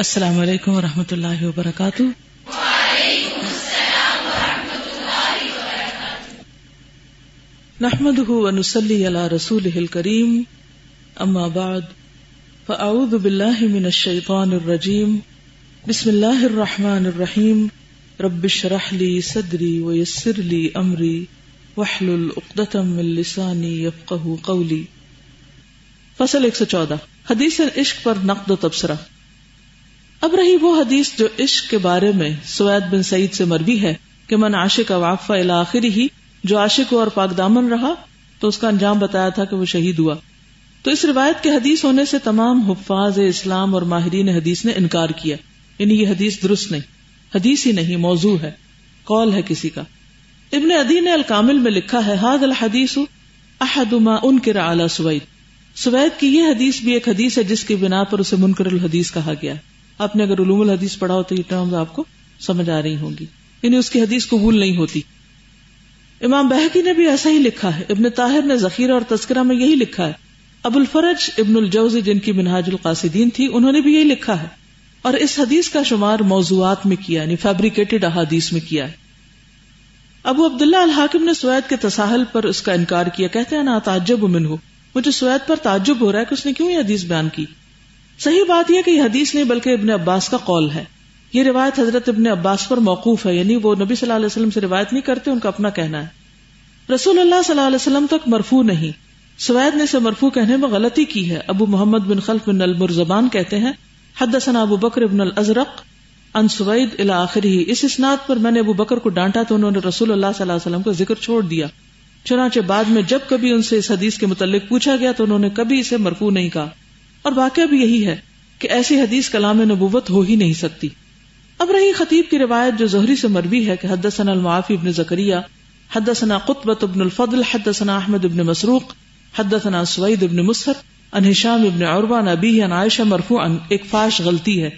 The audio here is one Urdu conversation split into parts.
السلام علیکم و رحمۃ اللہ وبرکاتہ۔ نحمد ونسلی علی رسول کریم اما بعد، فاعوذ باللہ من الشیطان الرجیم۔ بسم اللہ الرحمن الرحیم۔ رب اشرح لی صدری ویسر لی امری۔ واحلل عقدۃ من لسانی یفقهوا قولی۔ فصل 114 حدیث عشق پر نقد و تبصرہ۔ اب رہی وہ حدیث جو عشق کے بارے میں سوید بن سعید سے مروی ہے کہ من عاشق واف الآخر ہی جو عاشق اور پاک دامن رہا، تو اس کا انجام بتایا تھا کہ وہ شہید ہوا۔ تو اس روایت کے حدیث ہونے سے تمام حفاظ اسلام اور ماہرین حدیث نے انکار کیا۔ یعنی یہ حدیث درست نہیں، حدیث ہی نہیں، موضوع ہے، قول ہے کسی کا۔ ابن ادی نے الکامل میں لکھا ہے حاد الحدیث احد ما انکر علی سوید۔ سوید کی یہ حدیث بھی ایک حدیث ہے جس کی بنا پر اسے منکر الحدیث کہا گیا۔ ہے آپ نے اگر علوم الحدیث پڑھا ہو تو یہ ٹرمز آپ کو سمجھ آ رہی ہوں گی۔ یعنی اس کی حدیث قبول نہیں ہوتی۔ امام بحقی نے بھی ایسا ہی لکھا ہے۔ ابن طاہر نے ذخیرہ اور تذکرہ میں یہی لکھا ہے۔ ابو الفرج، ابن الجوزی جن کی منہاج القاصدین تھی، انہوں نے بھی یہی لکھا ہے۔ اور اس حدیث کا شمار موضوعات میں کیا یعنی فیبریکیٹڈ احادیث میں کیا ہے۔ ابو عبداللہ الحاکم نے سوید کے تساہل پر اس کا انکار کیا، کہتے ہیں نا تعجب من ہو مجھے سوید پر تعجب ہو رہا ہے کہ اس نے کیوں یہ حدیث بیان کی۔ صحیح بات یہ کہ یہ حدیث نہیں بلکہ ابن عباس کا قول ہے۔ یہ روایت حضرت ابن عباس پر موقوف ہے یعنی وہ نبی صلی اللہ علیہ وسلم سے روایت نہیں کرتے، ان کا اپنا کہنا ہے۔ رسول اللہ صلی اللہ علیہ وسلم تک مرفو نہیں۔ سوید نے اسے مرفو کہنے میں غلطی کی ہے۔ ابو محمد بن خلف بن المرزبان کہتے ہیں، حدثنا ابو بکر ابن الازرق ان سوید الا ہی اس اسناد پر میں نے ابو بکر کو ڈانٹا تو انہوں نے رسول اللہ صلی اللہ علیہ وسلم کا ذکر چھوڑ دیا۔ چنانچہ بعد میں جب کبھی ان سے اس حدیث کے متعلق پوچھا گیا تو انہوں نے کبھی اسے مرفو نہیں کہا۔ اور واقعہ بھی یہی ہے کہ ایسی حدیث کلام نبوت ہو ہی نہیں سکتی۔ اب رہی خطیب کی روایت جو زہری سے مروی ہے کہ حدثنا المعافی ابن زکریہ حدثنا قطبت ابن الفضل، حدثنا احمد ابن مسروق، حدثنا سوید ابن مسر ان ہشام ابن عربان ابی ان عائشہ مرفوعا ایک فاش غلطی ہے۔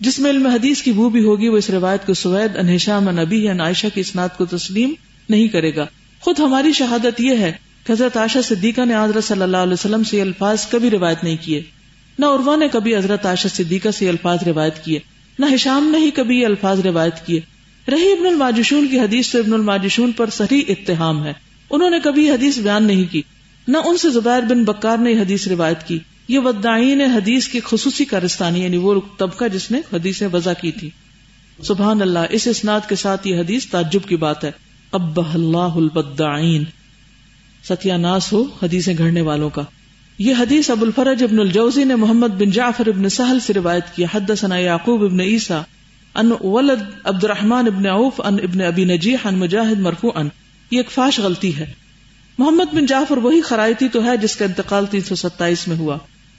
جس میں علم حدیث کی بو بھی ہوگی، وہ اس روایت کو سوید ان ہشام ان ان عائشہ کی اسناد کو تسلیم نہیں کرے گا۔ خود ہماری شہادت یہ ہے حضرت عائشہ صدیقہ نے حضرت صلی اللہ علیہ وسلم سے الفاظ کبھی روایت نہیں کیے۔ نہ عروا نے کبھی حضرت عائشہ صدیقہ سے الفاظ روایت کیے۔ نہ ہشام نے ہی کبھی یہ الفاظ روایت کیے۔ رہی ابن الماجشون کی حدیث سے ابن الماجشون پر صحیح اتحام ہے۔ انہوں نے کبھی حدیث بیان نہیں کی۔ نہ ان سے زبیر بن بکار نے حدیث روایت کی۔ یہ ودائین حدیث کی خصوصی کارستانی یعنی وہ طبقہ جس نے حدیث وضع کی تھی۔ سبحان اللہ، اس اسناد کے ساتھ یہ حدیث تعجب کی بات ہے۔ اب اللہ البدعین ستیہ ناس ہو حدیثیں گھڑنے والوں کا۔ یہ حدیث ابو الفرج ابن الجوزی نے محمد بن جعفر ابن سہل سے روایت کی۔ حدثنا یعقوب ابن عیسیٰ ان ولد عبد الرحمن ابن عوف ان ابن ابی نجیح ان مجاہد مرفوعا۔ یہ ایک فاش غلطی ہے۔ محمد بن جعفر وہی خرائطی تو ہے جس کا انتقال تین سو ستائیس میں ہوا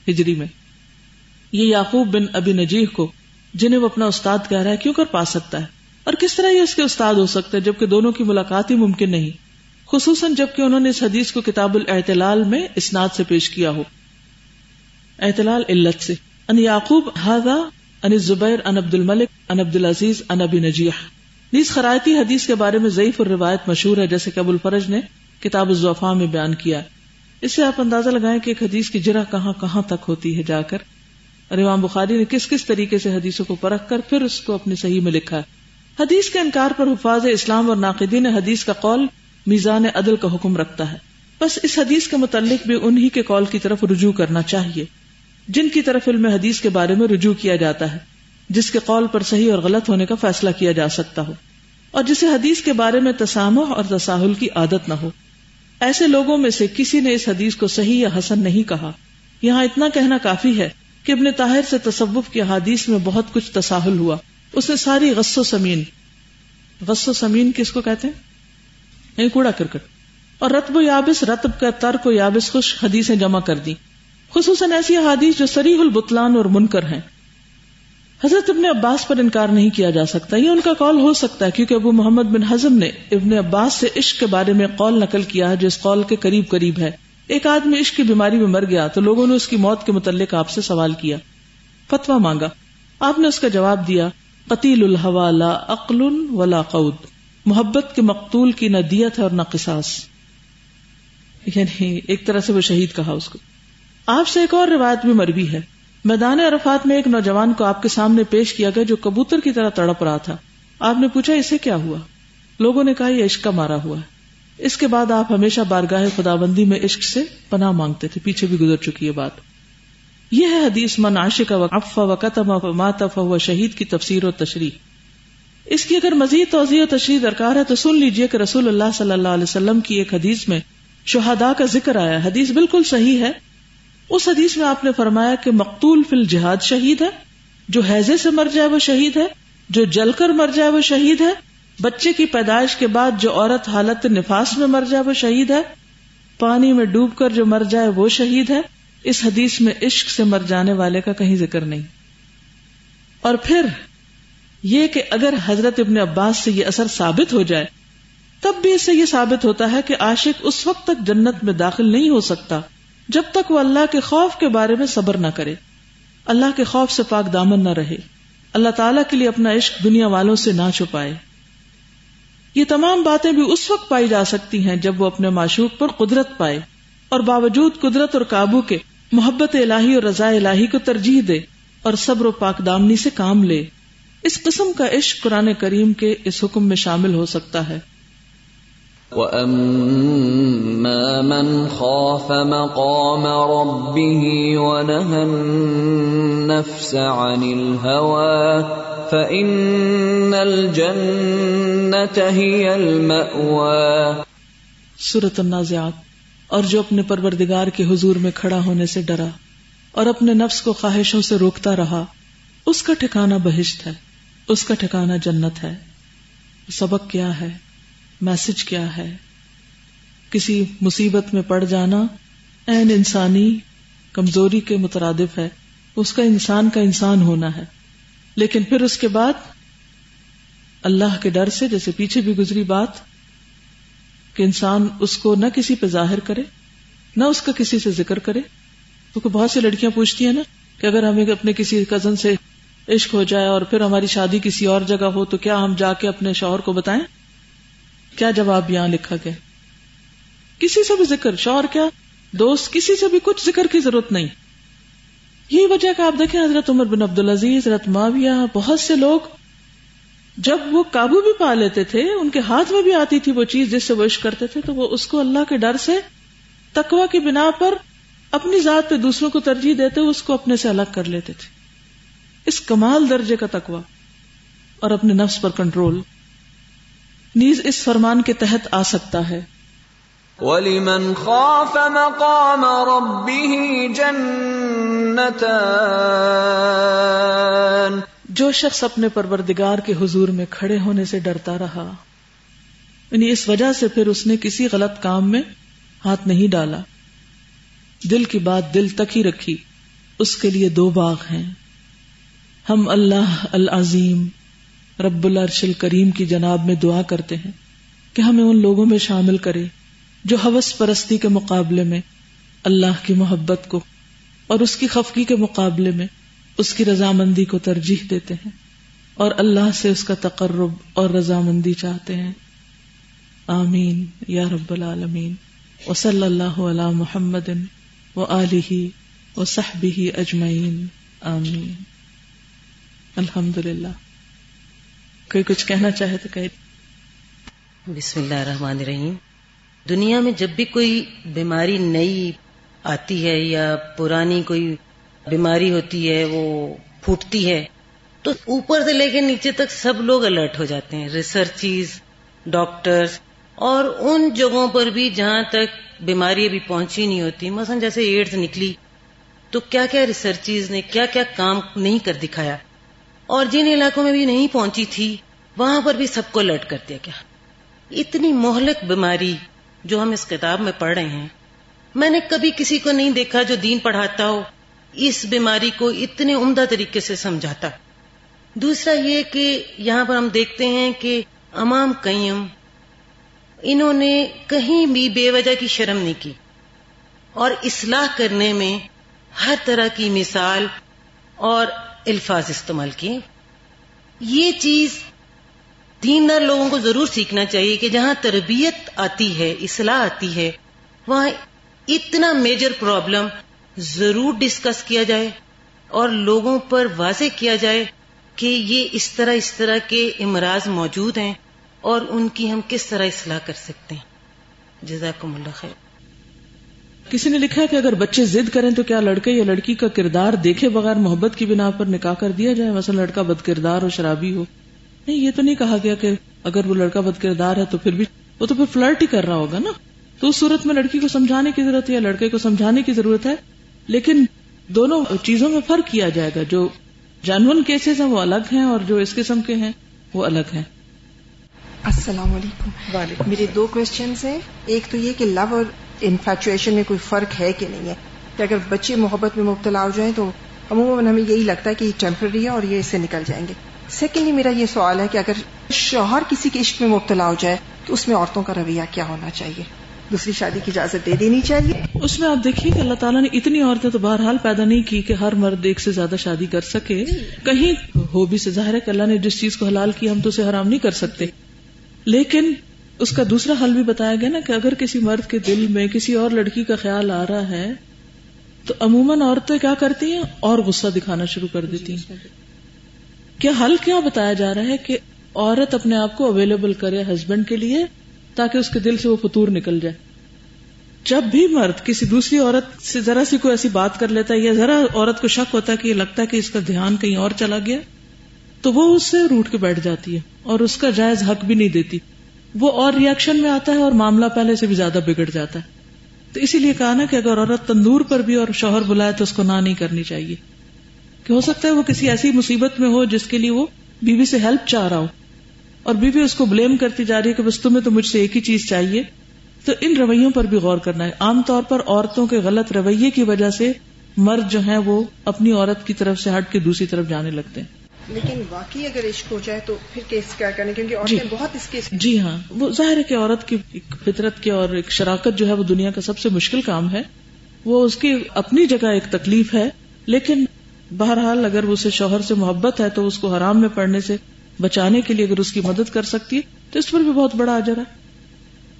ہجری میں۔ یہ یعقوب بن ابی نجیح کو جنہیں وہ اپنا استاد کہہ رہا ہے کیوں کر پا سکتا ہے؟ اور کس طرح یہ اس کے استاد ہو سکتا ہے جبکہ دونوں کی ملاقات ہی ممکن نہیں؟ خصوصاً جبکہ انہوں نے اس حدیث کو کتاب الاعتلال میں اسناد سے پیش کیا ہو۔ اعتلال علت سے۔ ان یعقوب ان زبیر ان عبد الملک، ان عبد العزیز، ان ابی نجیح۔ نیز خرائطی حدیث کے بارے میں ضعیف اور روایت مشہور ہے، جیسے کہ ابو الفرج نے کتاب الزوفا میں بیان کیا اس سے آپ اندازہ لگائیں کہ ایک حدیث کی جرح کہاں کہاں تک ہوتی ہے جا کر۔ اور امام بخاری نے کس کس طریقے سے حدیثوں کو پرکھ کر پھر اس کو اپنی صحیح میں لکھا ہے۔ حدیث کے انکار پر حفاظ اسلام اور ناقدین حدیث کا قول میزان عدل کا حکم رکھتا ہے۔ بس اس حدیث کے متعلق بھی انہی کے کال کی طرف رجوع کرنا چاہیے۔ جن کی طرف علم حدیث کے بارے میں رجوع کیا جاتا ہے، جس کے قول پر صحیح اور غلط ہونے کا فیصلہ کیا جا سکتا ہو۔ اور جسے حدیث کے بارے میں تسامح اور تساہل کی عادت نہ ہو۔ ایسے لوگوں میں سے کسی نے اس حدیث کو صحیح یا حسن نہیں کہا۔ یہاں اتنا کہنا کافی ہے کہ ابن طاہر سے تصوف کی حادیث میں بہت کچھ تساہل ہوا۔ اس نے ساری غص و سمین غص و سمین کس کو کہتے ہیں؟ نہیں کوڑا کرکٹ۔ اور رتب و یابس، رتب کا ترک و یابس خوش حدیثیں جمع کر دی خصوصاً ایسی حادیث جو سریح البتلان اور منکر ہیں۔ حضرت ابن عباس پر انکار نہیں کیا جا سکتا۔ یہ ان کا قول ہو سکتا ہے، کیونکہ ابو محمد بن حزم نے ابن عباس سے عشق کے بارے میں قول نقل کیا ہے، جو اس قول کے قریب قریب ہے۔ ایک آدمی عشق کی بیماری میں مر گیا تو لوگوں نے اس کی موت کے متعلق آپ سے سوال کیا۔ فتوا مانگا۔ آپ نے اس کا جواب دیا، قتیل الحوا لا عقل ولا قود۔ محبت کے مقتول کی نہ دیت ہے اور نہ قصاص۔ یعنی ایک طرح سے وہ شہید کہا اس کو۔ آپ سے ایک اور روایت بھی مروی ہے۔ میدان عرفات میں ایک نوجوان کو آپ کے سامنے پیش کیا گیا جو کبوتر کی طرح تڑپ رہا تھا۔ آپ نے پوچھا، اسے کیا ہوا؟ لوگوں نے کہا، یہ عشق کا مارا ہوا ہے۔ اس کے بعد آپ ہمیشہ بارگاہ خدا بندی میں عشق سے پناہ مانگتے تھے۔ پیچھے بھی گزر چکی ہے بات۔ یہ ہے حدیث، من عاشق و افا و قتم ماتف و شہید کی تفسیر و تشریح۔ اس کی اگر مزید توضیع و تشریح درکار ہے تو سن لیجیے کہ رسول اللہ صلی اللہ علیہ وسلم کی ایک حدیث میں شہدا کا ذکر آیا حدیث بالکل صحیح ہے۔ اس حدیث میں آپ نے فرمایا کہ مقتول فی الجہاد شہید ہے۔ جو حیضے سے مر جائے وہ شہید ہے۔ جو جل کر مر جائے وہ شہید ہے۔ بچے کی پیدائش کے بعد جو عورت حالت نفاس میں مر جائے وہ شہید ہے۔ پانی میں ڈوب کر جو مر جائے وہ شہید ہے۔ اس حدیث میں عشق سے مر جانے والے کا کہیں ذکر نہیں۔ اور پھر یہ کہ اگر حضرت ابن عباس سے یہ اثر ثابت ہو جائے، تب بھی اس سے یہ ثابت ہوتا ہے کہ عاشق اس وقت تک جنت میں داخل نہیں ہو سکتا، جب تک وہ اللہ کے خوف کے بارے میں صبر نہ کرے۔ اللہ کے خوف سے پاک دامن نہ رہے۔ اللہ تعالیٰ کے لیے اپنا عشق دنیا والوں سے نہ چھپائے۔ یہ تمام باتیں بھی اس وقت پائی جا سکتی ہیں جب وہ اپنے معشوق پر قدرت پائے اور باوجود قدرت اور قابو کے محبت الہی اور رضا الہی کو ترجیح دے اور صبر و پاک دامنی سے کام لے۔ اس قسم کا عشق قرآن کریم کے اس حکم میں شامل ہو سکتا ہے۔ وَأَمَّا مَنْ خَافَ مَقَامَ رَبِّهِ وَنَهَى النَّفْسَ عَنِ الْهَوَى فَإِنَّ الْجَنَّةَ هِيَ الْمَأْوَى۔ سورة النازعات۔ اور جو اپنے پروردگار کے حضور میں کھڑا ہونے سے ڈرا اور اپنے نفس کو خواہشوں سے روکتا رہا اس کا ٹھکانہ بہشت ہے۔ اس کا ٹھکانا جنت ہے۔ سبق کیا ہے؟ میسج کیا ہے؟ کسی مصیبت میں پڑ جانا این انسانی کمزوری کے مترادف ہے۔ اس کا انسان کا انسان ہونا ہے۔ لیکن پھر اس کے بعد اللہ کے ڈر سے جیسے پیچھے بھی گزری بات کہ انسان اس کو نہ کسی پہ ظاہر کرے، نہ اس کا کسی سے ذکر کرے۔ کیونکہ بہت سی لڑکیاں پوچھتی ہیں نا کہ اگر ہمیں اپنے کسی کزن سے عشق ہو جائے اور پھر ہماری شادی کسی اور جگہ ہو، تو کیا ہم جا کے اپنے شوہر کو بتائیں؟ کیا جواب یہاں لکھا گیا؟ کسی سے بھی ذکر، شوہر کیا؟ دوست، کسی سے بھی کچھ ذکر کی ضرورت نہیں۔ یہی وجہ کہ آپ دیکھیں، حضرت عمر بن عبد العزیز حضرت معاویہ، بہت سے لوگ جب وہ قابو بھی پا لیتے تھے، ان کے ہاتھ میں بھی آتی تھی وہ چیز جس سے وہ عشق کرتے تھے، تو وہ اس کو اللہ کے ڈر سے، تقوی کی بنا پر اپنی ذات پہ دوسروں کو ترجیح دیتے اس کو اپنے سے الگ کر لیتے تھے۔ اس کمال درجے کا تقوی اور اپنے نفس پر کنٹرول۔ نیز اس فرمان کے تحت آ سکتا ہے۔ وَلِمَنْ خَافَ مَقَامَ رَبِّهِ جَنَّتَانِ۔ جو شخص اپنے پروردگار کے حضور میں کھڑے ہونے سے ڈرتا رہا یعنی اس وجہ سے پھر اس نے کسی غلط کام میں ہاتھ نہیں ڈالا۔ دل کی بات دل تک ہی رکھی اس کے لیے دو باغ ہیں۔ ہم اللہ العظیم رب العرش الکریم کی جناب میں دعا کرتے ہیں کہ ہمیں ان لوگوں میں شامل کرے جو حوث پرستی کے مقابلے میں اللہ کی محبت کو اور اس کی خفگی کے مقابلے میں اس کی رضامندی کو ترجیح دیتے ہیں اور اللہ سے اس کا تقرب اور رضامندی چاہتے ہیں۔ آمین۔ یا رب العالمین۔ و صلی اللہ علی محمد و علیہ و صحبی اجمعین۔ آمین۔ الحمد للہ کوئی کچھ کہنا چاہے تو کہ بسم اللہ الرحمن الرحیم۔ دنیا میں جب بھی کوئی بیماری نئی آتی ہے یا پرانی کوئی بیماری ہوتی ہے، وہ پھوٹتی ہے، تو اوپر سے لے کے نیچے تک سب لوگ الرٹ ہو جاتے ہیں۔ ریسرچیز، ڈاکٹرز، اور ان جگہوں پر بھی جہاں تک بیماری ابھی پہنچی نہیں ہوتی، مثلا جیسے ایڈز نکلی، تو کیا کیا ریسرچیز نے، کیا کیا کام نہیں کر دکھایا؟ اور جن علاقوں میں بھی نہیں پہنچی تھی، وہاں پر بھی سب کو لٹ کر دیا گیا۔ اتنی مہلک بیماری جو ہم اس کتاب میں پڑھ رہے ہیں، میں نے کبھی کسی کو نہیں دیکھا جو دین پڑھاتا ہو، اس بیماری کو اتنے عمدہ طریقے سے سمجھاتا۔ دوسرا یہ کہ یہاں پر ہم دیکھتے ہیں کہ امام قیم، انہوں نے کہیں بھی بے وجہ کی شرم نہیں کی۔ اور اصلاح کرنے میں ہر طرح کی مثال اور الفاظ استعمال کیے۔ یہ چیز دیندار لوگوں کو ضرور سیکھنا چاہیے کہ جہاں تربیت آتی ہے، اصلاح آتی ہے، وہاں اتنا میجر پرابلم ضرور ڈسکس کیا جائے اور لوگوں پر واضح کیا جائے کہ یہ اس طرح اس طرح کے امراض موجود ہیں اور ان کی ہم کس طرح اصلاح کر سکتے ہیں۔ جزاکم اللہ خیر۔ کسی نے لکھا کہ اگر بچے ضد کریں تو کیا لڑکے یا لڑکی کا کردار دیکھے بغیر محبت کی بنا پر نکاح کر دیا جائے؟ مثلا لڑکا بد کردار ہو شرابی ہو۔ نہیں یہ تو نہیں کہا گیا کہ اگر وہ لڑکا بد کردار ہے تو پھر بھی وہ تو پھر فلرٹ ہی کر رہا ہوگا نا۔ تو اس صورت میں لڑکی کو سمجھانے کی ضرورت ہے یا لڑکے کو سمجھانے کی ضرورت ہے؟ لیکن دونوں چیزوں میں فرق کیا جائے گا۔ جو جانون کیسز ہیں وہ الگ ہیں اور جو اس قسم کے ہیں وہ الگ ہیں۔ السلام علیکم۔ میرے دو کوشچنس ہیں۔ ایک تو یہ کہ لو اور انفیچویشن میں کوئی فرق ہے کہ نہیں ہے؟ کہ اگر بچے محبت میں مبتلا ہو جائیں تو عموماً ہمیں یہی لگتا ہے کہ یہ ٹیمپرری ہے اور یہ اس سے نکل جائیں گے۔ سیکنڈلی میرا یہ سوال ہے کہ اگر شوہر کسی کے عشق میں مبتلا ہو جائے تو اس میں عورتوں کا رویہ کیا ہونا چاہیے؟ دوسری شادی کی اجازت دے دینی چاہیے۔ اس میں آپ دیکھیے کہ اللہ تعالیٰ نے اتنی عورتیں تو بہرحال پیدا نہیں کی کہ ہر مرد ایک سے زیادہ شادی کر سکے۔ کہیں ہو بھی سے ظاہر ہے کہ اللہ نے جس چیز کو حلال کی ہم تو اسے حرام نہیں کر سکتے۔ لیکن اس کا دوسرا حل بھی بتایا گیا نا کہ اگر کسی مرد کے دل میں کسی اور لڑکی کا خیال آ رہا ہے، تو عموماً عورتیں کیا کرتی ہیں؟ اور غصہ دکھانا شروع کر دیتی ہیں۔ کیا حل کیا بتایا جا رہا ہے کہ عورت اپنے آپ کو اویلیبل کرے ہسبینڈ کے لیے تاکہ اس کے دل سے وہ فطور نکل جائے؟ جب بھی مرد کسی دوسری عورت سے ذرا سی کوئی ایسی بات کر لیتا ہے یا ذرا عورت کو شک ہوتا ہے کہ یہ لگتا ہے کہ اس کا دھیان کہیں اور چلا گیا، تو وہ اس سے روٹ کے بیٹھ جاتی ہے اور اس کا جائز حق بھی نہیں دیتی۔ وہ اور ریئیکشن میں آتا ہے اور معاملہ پہلے سے بھی زیادہ بگڑ جاتا ہے۔ تو اسی لیے کہا نا کہ اگر عورت تندور پر بھی اور شوہر بلائے تو اس کو نہ نہیں کرنی چاہیے۔ کہ ہو سکتا ہے وہ کسی ایسی مصیبت میں ہو جس کے لیے وہ بیوی سے ہیلپ چاہ رہا ہو۔ اور بیوی اس کو بلیم کرتی جا رہی ہے کہ بس تمہیں تو مجھ سے ایک ہی چیز چاہیے۔ تو ان رویوں پر بھی غور کرنا ہے۔ عام طور پر عورتوں کے غلط رویے کی وجہ سے مرد جو ہیں وہ اپنی عورت کی طرف سے ہٹ کے دوسری طرف جانے لگتے ہیں۔ لیکن واقعی اگر عشق ہو جائے تو پھر کیس کیا کریں کیونکہ عورتیں جی بہت اس کیس جی ہاں. وہ ظاہر ہے کہ عورت کی ایک فطرت کی اور ایک شراکت جو ہے وہ دنیا کا سب سے مشکل کام ہے۔ وہ اس کی اپنی جگہ ایک تکلیف ہے لیکن بہرحال اگر اسے شوہر سے محبت ہے تو اس کو حرام میں پڑنے سے بچانے کے لیے اگر اس کی مدد کر سکتی ہے تو اس پر بھی بہت بڑا اجر ہے۔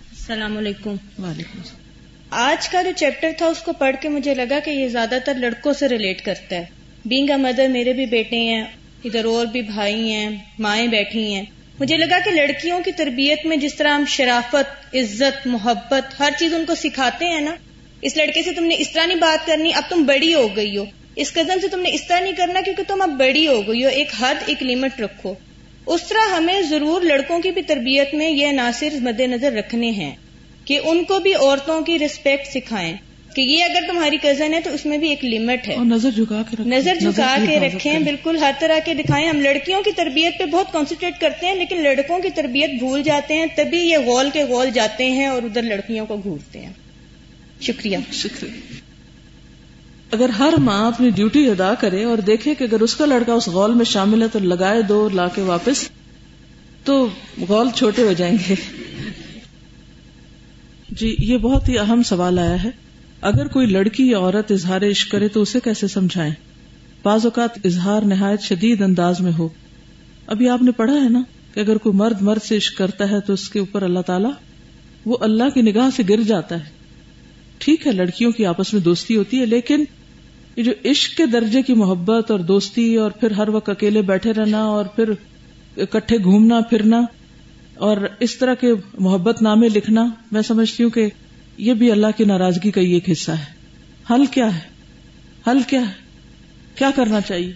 السلام علیکم۔ وعلیکم السلام۔ آج کا جو چیپٹر تھا اس کو پڑھ کے مجھے لگا کہ یہ زیادہ تر لڑکوں سے ریلیٹ کرتا ہے۔ بینگ اے مدر میرے بھی بیٹے ہیں۔ ادھر اور بھی بھائی ہیں، مائیں بیٹھی ہیں۔ مجھے لگا کہ لڑکیوں کی تربیت میں جس طرح ہم شرافت، عزت، محبت، ہر چیز ان کو سکھاتے ہیں نا، اس لڑکے سے تم نے اس طرح نہیں بات کرنی، اب تم بڑی ہو گئی ہو۔ اس قدم سے تم نے اس طرح نہیں کرنا کیونکہ تم اب بڑی ہو گئی ہو۔ ایک حد، ایک لمٹ رکھو۔ اس طرح ہمیں ضرور لڑکوں کی بھی تربیت میں یہ عناصر مد نظر رکھنے ہیں کہ ان کو بھی عورتوں کی رسپیکٹ سکھائیں۔ کہ یہ اگر تمہاری کزن ہے تو اس میں بھی ایک لمٹ ہے۔ اور نظر جھکا کے رکھیں۔ نظر جھکا کے رکھیں۔ بالکل ہر طرح کے دکھائیں۔ ہم لڑکیوں کی تربیت پہ بہت کانسنٹریٹ کرتے ہیں لیکن لڑکوں کی تربیت بھول جاتے ہیں تبھی یہ غول کے غول جاتے ہیں اور ادھر لڑکیوں کو گھورتے ہیں۔ شکریہ۔ شکریہ۔ اگر ہر ماں اپنی ڈیوٹی ادا کرے اور دیکھے کہ اگر اس کا لڑکا اس غول میں شامل ہے تو لگائے دو لا کے واپس تو غول چھوٹے ہو جائیں گے۔ جی یہ بہت ہی اہم سوال آیا ہے۔ اگر کوئی لڑکی یا عورت اظہار عشق کرے تو اسے کیسے سمجھائیں؟ بعض اوقات اظہار نہایت شدید انداز میں ہو۔ ابھی آپ نے پڑھا ہے نا کہ اگر کوئی مرد مرد سے عشق کرتا ہے تو اس کے اوپر اللہ تعالیٰ وہ اللہ کی نگاہ سے گر جاتا ہے۔ ٹھیک ہے، لڑکیوں کی آپس میں دوستی ہوتی ہے، لیکن یہ جو عشق کے درجے کی محبت اور دوستی اور پھر ہر وقت اکیلے بیٹھے رہنا اور پھر اکٹھے گھومنا، پھرنا اور اس طرح کے محبت نامے لکھنا، میں سمجھتی ہوں کہ یہ بھی اللہ کی ناراضگی کا ہی ایک حصہ ہے۔ حل کیا ہے؟ حل کیا ہے؟ کیا کرنا چاہیے؟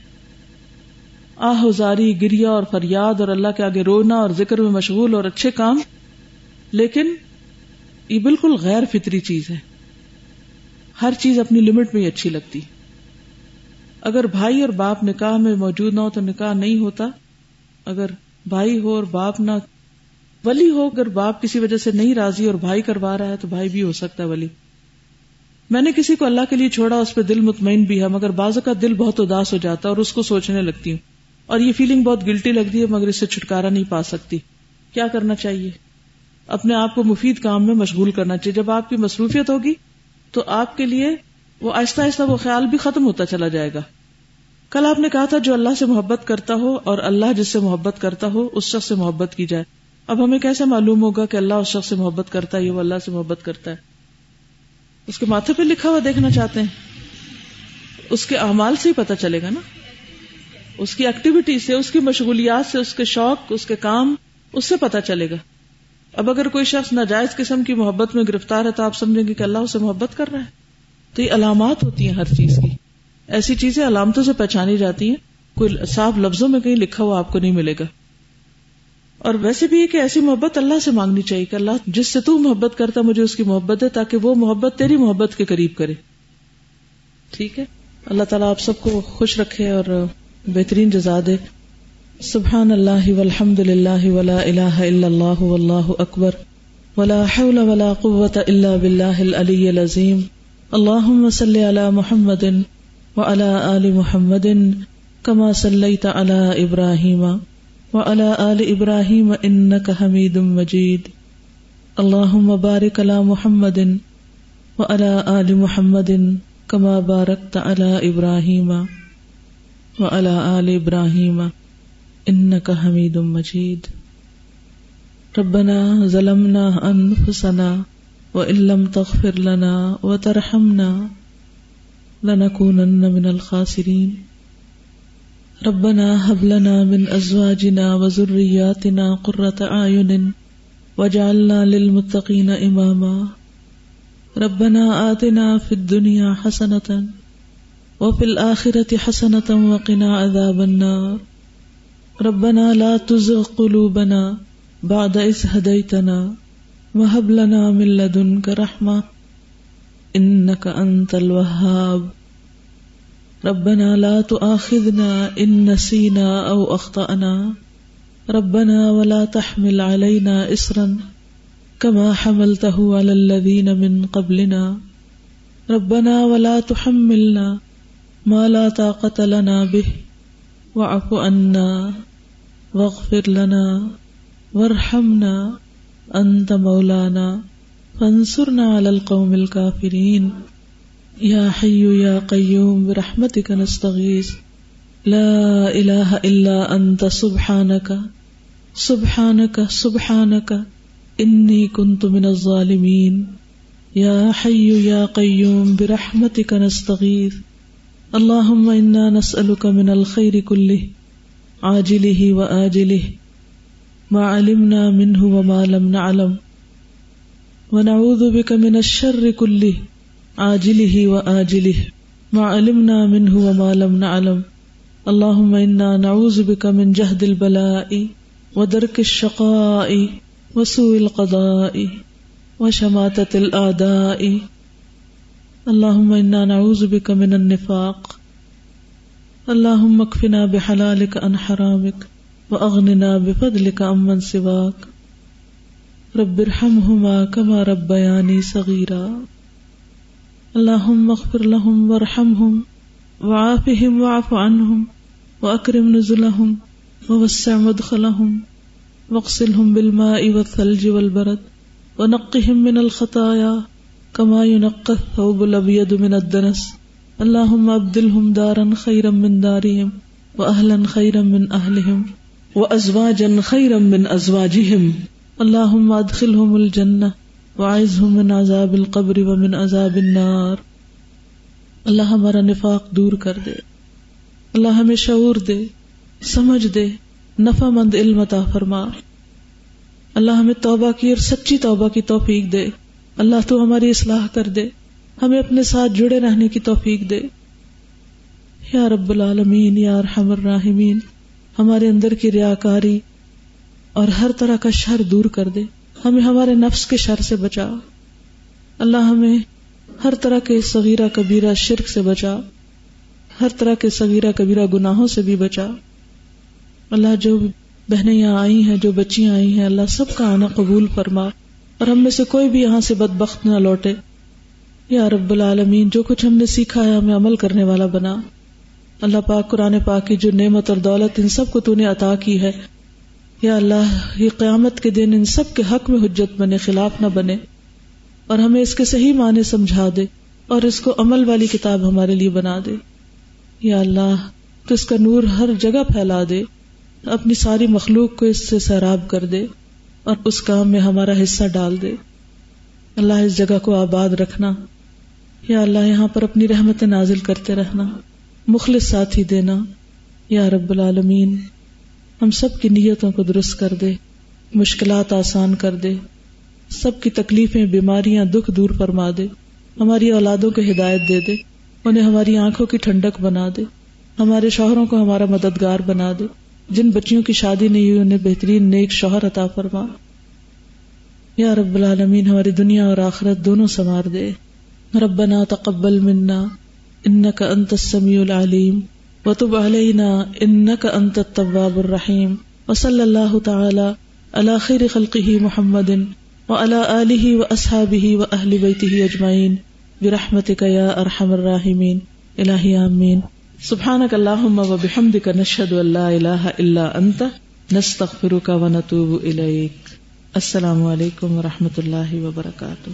آہ زاری، گریا اور فریاد اور اللہ کے آگے رونا اور ذکر میں مشغول اور اچھے کام۔ لیکن یہ بالکل غیر فطری چیز ہے۔ ہر چیز اپنی لمٹ میں ہی اچھی لگتی۔ اگر بھائی اور باپ نکاح میں موجود نہ ہو تو نکاح نہیں ہوتا۔ اگر بھائی ہو اور باپ نہ ولی ہو اگر باپ کسی وجہ سے نہیں راضی اور بھائی کروا رہا ہے تو بھائی بھی ہو سکتا ہے ولی۔ میں نے کسی کو اللہ کے لیے چھوڑا، اس پہ دل مطمئن بھی ہے، مگر بعض کا دل بہت اداس ہو جاتا ہے اور اس کو سوچنے لگتی ہوں۔ اور یہ فیلنگ بہت گلٹی لگتی ہے، مگر اس سے چھٹکارا نہیں پا سکتی۔ کیا کرنا چاہیے؟ اپنے آپ کو مفید کام میں مشغول کرنا چاہیے۔ جب آپ کی مصروفیت ہوگی تو آپ کے لیے وہ آہستہ آہستہ وہ خیال بھی ختم ہوتا چلا جائے گا۔ کل آپ نے کہا تھا، جو اللہ سے محبت کرتا ہو اور اللہ جس سے محبت کرتا ہو، اس شخص سے محبت کی جائے۔ اب ہمیں کیسے معلوم ہوگا کہ اللہ اس شخص سے محبت کرتا ہے یا وہ اللہ سے محبت کرتا ہے؟ اس کے ماتھے پہ لکھا ہوا دیکھنا چاہتے ہیں۔ اس کے اعمال سے ہی پتہ چلے گا نا۔ اس کی ایکٹیویٹی سے، اس کی مشغولیات سے، اس کے شوق، اس کے کام، اس سے پتہ چلے گا۔ اب اگر کوئی شخص ناجائز قسم کی محبت میں گرفتار ہے تو آپ سمجھیں گے کہ اللہ اسے محبت کر رہا ہے۔ تو یہ علامات ہوتی ہیں ہر چیز کی۔ ایسی چیزیں علامتوں سے پہچانی جاتی ہیں۔ کوئی صاف لفظوں میں کہیں لکھا ہوا آپ کو نہیں ملے گا۔ اور ویسے بھی کہ ایسی محبت اللہ سے مانگنی چاہیے کہ اللہ جس سے تو محبت کرتا مجھے اس کی محبت ہے تاکہ وہ محبت تیری محبت کے قریب کرے۔ ٹھیک ہے؟ اللہ تعالیٰ آپ سب کو خوش رکھے اور بہترین جزا دے۔ سبحان اللہ والحمد للہ ولا الہ الا اللہ واللہ اکبر۔ ولا حول ولا قوة الا باللہ العلی العظیم۔ اللہم صلی علی محمد وعلى آل محمد كما صليت على إبراهيم وعلى آل إبراهيم إنك حميد مجيد. اللهم بارك على محمد وعلى آل محمد كما باركت على إبراهيم وعلى آل إبراهيم. إنك حميد مجيد. ربنا ظلمنا أنفسنا وإن لم تغفر لنا وترحمنا لنكونن من الخاسرين. ربنا هب لنا من أزواجنا وذرياتنا قرة أعين وجعلنا للمتقين إماما ربنا آتنا في الدنيا حسنة وفي الآخرة حسنة وقنا عذاب النار. ربنا لا تزغ قلوبنا بعد إذ هديتنا وهب لنا من لدنك رحمة إنك أنت الوهاب. ربنا لا تؤاخذنا إن نسينا أو أخطأنا. ربنا ولا تحمل علينا إسرا كما حملته على الذين من قبلنا. ربنا ولا تحملنا ما لا طاقة لنا به. واعف عنا واغفر لنا وارحمنا أنت مولانا. فانصرنا على القوم الكافرين. يا حي يا قيوم، برحمتك نستغيث. لا إله إلا أنت، سبحانك سبحانك سبحانك، إني كنت من الظالمين. يا حي يا قيوم، برحمتك نستغيث. اللهم إنا نسألك من الخير كله، عاجله وآجله، ما علمنا منه وما لم نعلم. ونعوذ بك من الشر كله عاجله وآجله ما علمنا منه وما لم نعلم. اللهم إنا نعوذ بك من جهد البلاء ودرك الشقاء وسوء القضاء وشماتة الآداء اللهم إنا نعوذ بك من النفاق. اللهم اكفنا بحلالك عن حرامك وأغننا بفضلك عمن سواك. رب ارحمهما كما ربياني صغيرا. اللهم اغفر لهم وارحمهم وعافهم واعف عنهم وأكرم نزلهم ووسع مدخلهم واغسلهم بالماء والثلج والبرد ونقهم من الخطايا كما ينقى الثوب الأبيض من الدنس. اللهم أبدلهم دارا خيرا من دارهم وأهلا خيرا من أهلهم وأزواجا خيرا من أزواجهم. اللهم ادخلهم الجنة وعزهم من عذاب القبر ومن عذاب النار۔ اللہ ہمارا نفاق دور کر دے۔ اللہ ہمیں شعور دے، سمجھ دے نفع مند علم عطا فرما۔ اللہ ہمیں توبہ کی اور سچی توبہ کی توفیق دے۔ اللہ تو ہماری اصلاح کر دے۔ ہمیں اپنے ساتھ جڑے رہنے کی توفیق دے۔ یا رب العالمین، یا ارحم الراحمین، ہمارے اندر کی ریاکاری اور ہر طرح کا شر دور کر دے۔ ہمیں ہمارے نفس کے شر سے بچا۔ اللہ ہمیں ہر طرح کے صغیرہ کبیرہ شرک سے بچا۔ ہر طرح کے صغیرہ کبیرہ گناہوں سے بھی بچا۔ اللہ جو بہنیں یہاں آئی ہیں، جو بچیاں آئی ہیں، اللہ سب کا آنا قبول فرما۔ اور ہم میں سے کوئی بھی یہاں سے بد بخت نہ لوٹے۔ یا رب العالمین، جو کچھ ہم نے سیکھا ہے، ہمیں عمل کرنے والا بنا۔ اللہ پاک قرآن پاک کی جو نعمت اور دولت، ان سب کو تو نے عطا کی ہے۔ یا اللہ، یہ قیامت کے دن ان سب کے حق میں حجت بنے، خلاف نہ بنے، اور ہمیں اس کے صحیح معنی سمجھا دے، اور اس کو عمل والی کتاب ہمارے لیے بنا دے۔ یا اللہ، تو اس کا نور ہر جگہ پھیلا دے، اپنی ساری مخلوق کو اس سے سیراب کر دے، اور اس کام میں ہمارا حصہ ڈال دے۔ اللہ، اس جگہ کو آباد رکھنا۔ یا اللہ، یہاں پر اپنی رحمت نازل کرتے رہنا، مخلص ساتھی دینا۔ یا رب العالمین ہم سب کی نیتوں کو درست کر دے، مشکلات آسان کر دے، سب کی تکلیفیں، بیماریاں دکھ دور فرما دے، ہماری اولادوں کو ہدایت دے دے، انہیں ہماری آنکھوں کی ٹھنڈک بنا دے، ہمارے شوہروں کو ہمارا مددگار بنا دے۔ جن بچیوں کی شادی نہیں ہوئی، انہیں بہترین نیک شوہر عطا فرما۔ یا رب العالمین، ہماری دنیا اور آخرت دونوں سنوار دے۔ ربنا تقبل منا انك انت السميع العليم وتب علينا انك انت التواب الرحيم. وصلى الله تعالى على خير خلقه محمد وعلى اله واصحابه واهل بيته اجمعين برحمتك يا ارحم الراحمين. الہی آمین سبحانك اللهم وبحمدك نشهد ان لا اله الا انت نستغفرك ونتوب اليك السلام علیکم و رحمۃ اللہ وبرکاتہ